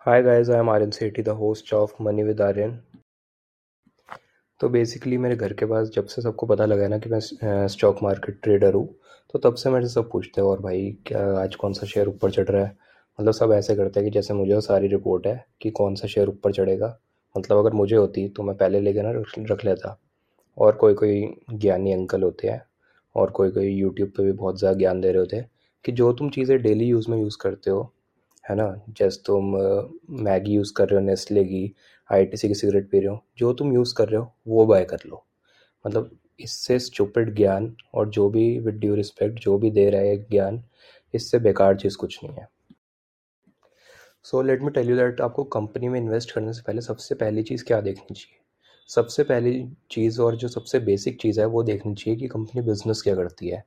Hi guys, I am Aryan Sethi, the host of Money with Aryan. तो basically मेरे घर के पास जब से सबको पता लगा ना कि मैं स्टॉक मार्केट ट्रेडर हूँ तो तब से मेरे सब पूछते हैं और भाई क्या आज कौन सा शेयर ऊपर चढ़ रहा है? मतलब सब ऐसे करते हैं कि जैसे मुझे सारी रिपोर्ट है कि कौन सा शेयर ऊपर चढ़ेगा। मतलब अगर मुझे होती तो मैं पहले लेके ना रख लेता। और कोई कोई ज्ञानी अंकल होते हैं और कोई कोई यूट्यूब पे भी बहुत ज़्यादा ज्ञान दे रहे होते हैं कि जो तुम चीज़ें डेली यूज़ में यूज़ करते हो है ना? जैसे तुम मैगी यूज़ कर रहे हो नेस्ले की आई टी सी की सिगरेट पी रहे हो जो तुम यूज़ कर रहे हो वो बाय कर लो। मतलब इससे स्टूपिड ज्ञान और जो भी विद ड्यू रिस्पेक्ट जो भी दे रहा है ज्ञान इससे बेकार चीज़ कुछ नहीं है। So let me tell you that आपको कंपनी में इन्वेस्ट करने से पहले सबसे पहली चीज़ क्या देखनी चाहिए? सबसे पहली चीज़ और जो सबसे बेसिक चीज़ है वो देखनी चाहिए कि कंपनी बिज़नेस क्या करती है।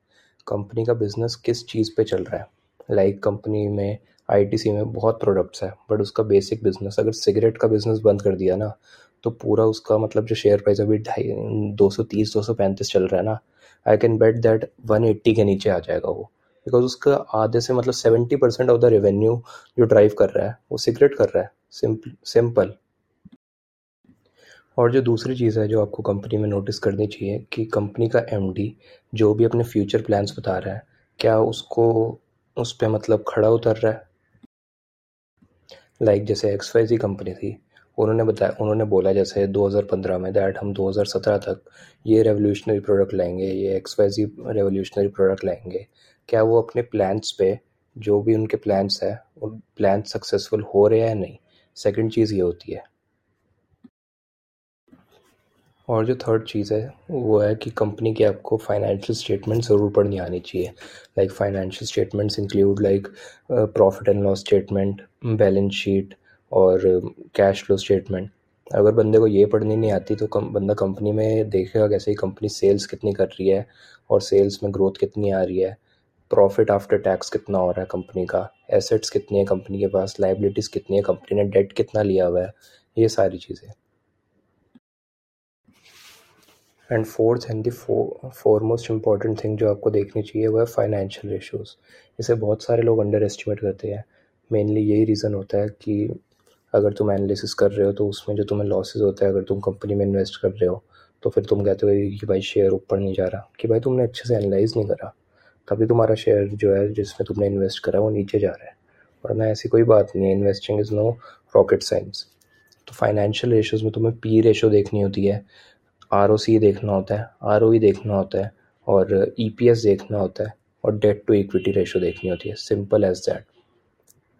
कंपनी का बिज़नेस किस चीज़ पे चल रहा है? लाइक like, कंपनी में आईटीसी में बहुत प्रोडक्ट्स है बट उसका बेसिक बिज़नेस अगर सिगरेट का बिज़नेस बंद कर दिया ना तो पूरा उसका मतलब जो शेयर प्राइस अभी ढाई, दो सौ तीस, दो सौ पैंतीस चल रहा है ना I can bet that one eighty के नीचे आ जाएगा वो। बिकॉज़ उसका आधे से मतलब seventy percent of the revenue जो ड्राइव कर रहा है, वो सिगरेट कर रहा है। सिंपल सिंपल और जो दूसरी चीज़ है जो आपको कंपनी में नोटिस करनी चाहिए, कि कंपनी का एमडी जो भी अपने फ्यूचर प्लान्स बता रहा है, क्या उसको, उस पर मतलब खड़ा उतर रहा है? लाइक जैसे एक्स वाई जी कंपनी थी, उन्होंने बताया, उन्होंने बोला जैसे 2015 में दैट हम 2017 तक ये रेवोल्यूशनरी प्रोडक्ट लाएँगे, ये X Y Z revolutionary product लाएँगे। क्या वो अपने प्लान्स पे, जो भी उनके प्लान्स हैं, उन प्लान सक्सेसफुल हो रहे हैं या नहीं? सेकेंड चीज़ ये होती है और जो थर्ड चीज़ है, वो है कि कंपनी की आपको फाइनेंशियल स्टेटमेंट ज़रूर पढ़नी आनी चाहिए। Like financial statements include like profit and loss statement balance sheet और कैश फ्लो स्टेटमेंट अगर बंदे को ये पढ़नी नहीं आती तो कम, बंदा कंपनी में देखेगा कैसे कंपनी सेल्स कितनी कर रही है और सेल्स में ग्रोथ कितनी आ रही है। प्रॉफिट आफ्टर टैक्स कितना हो रहा है कंपनी का? एसेट्स कितनी है कंपनी के पास? लाइबिलिटीज़ कितनी है? कंपनी ने डेट कितना लिया हुआ है? ये सारी चीज़ें। And fourth and the foremost important thing जो आपको देखनी चाहिए वो है फाइनेंशियल रेशोज़ इसे बहुत सारे लोग अंडर एस्टिमेट करते हैं. मेनली यही रीज़न होता है कि अगर तुम एनालिसिस कर रहे हो तो उसमें जो तुम्हें लॉसेज होता है, अगर तुम कंपनी में इन्वेस्ट कर रहे हो तो फिर तुम कहते हो कि भाई शेयर ऊपर नहीं जा रहा. कि भाई तुमने अच्छे से एनालाइज नहीं करा. तभी तुम्हारा शेयर जो है, जिसमें तुमने इन्वेस्ट करा, वो नीचे जा रहा है. वरना ऐसी कोई बात नहीं है. Investing is no rocket science तो फाइनेंशियल रेशोज़ में तुम्हें पी रेशो देखनी होती है. आरओसी देखना होता है आरओई देखना होता है और ई e देखना होता है और डेट टू इक्विटी रेशो देखनी होती है। सिंपल एज दैट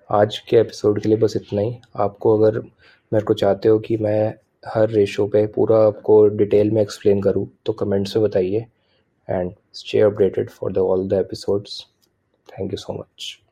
आज के एपिसोड के लिए बस इतना ही। आपको अगर मेरे को चाहते हो कि मैं हर रेशो पे पूरा आपको डिटेल में एक्सप्लेन करूँ तो कमेंट्स में बताइए। And stay updated for the all the episodes thank you so much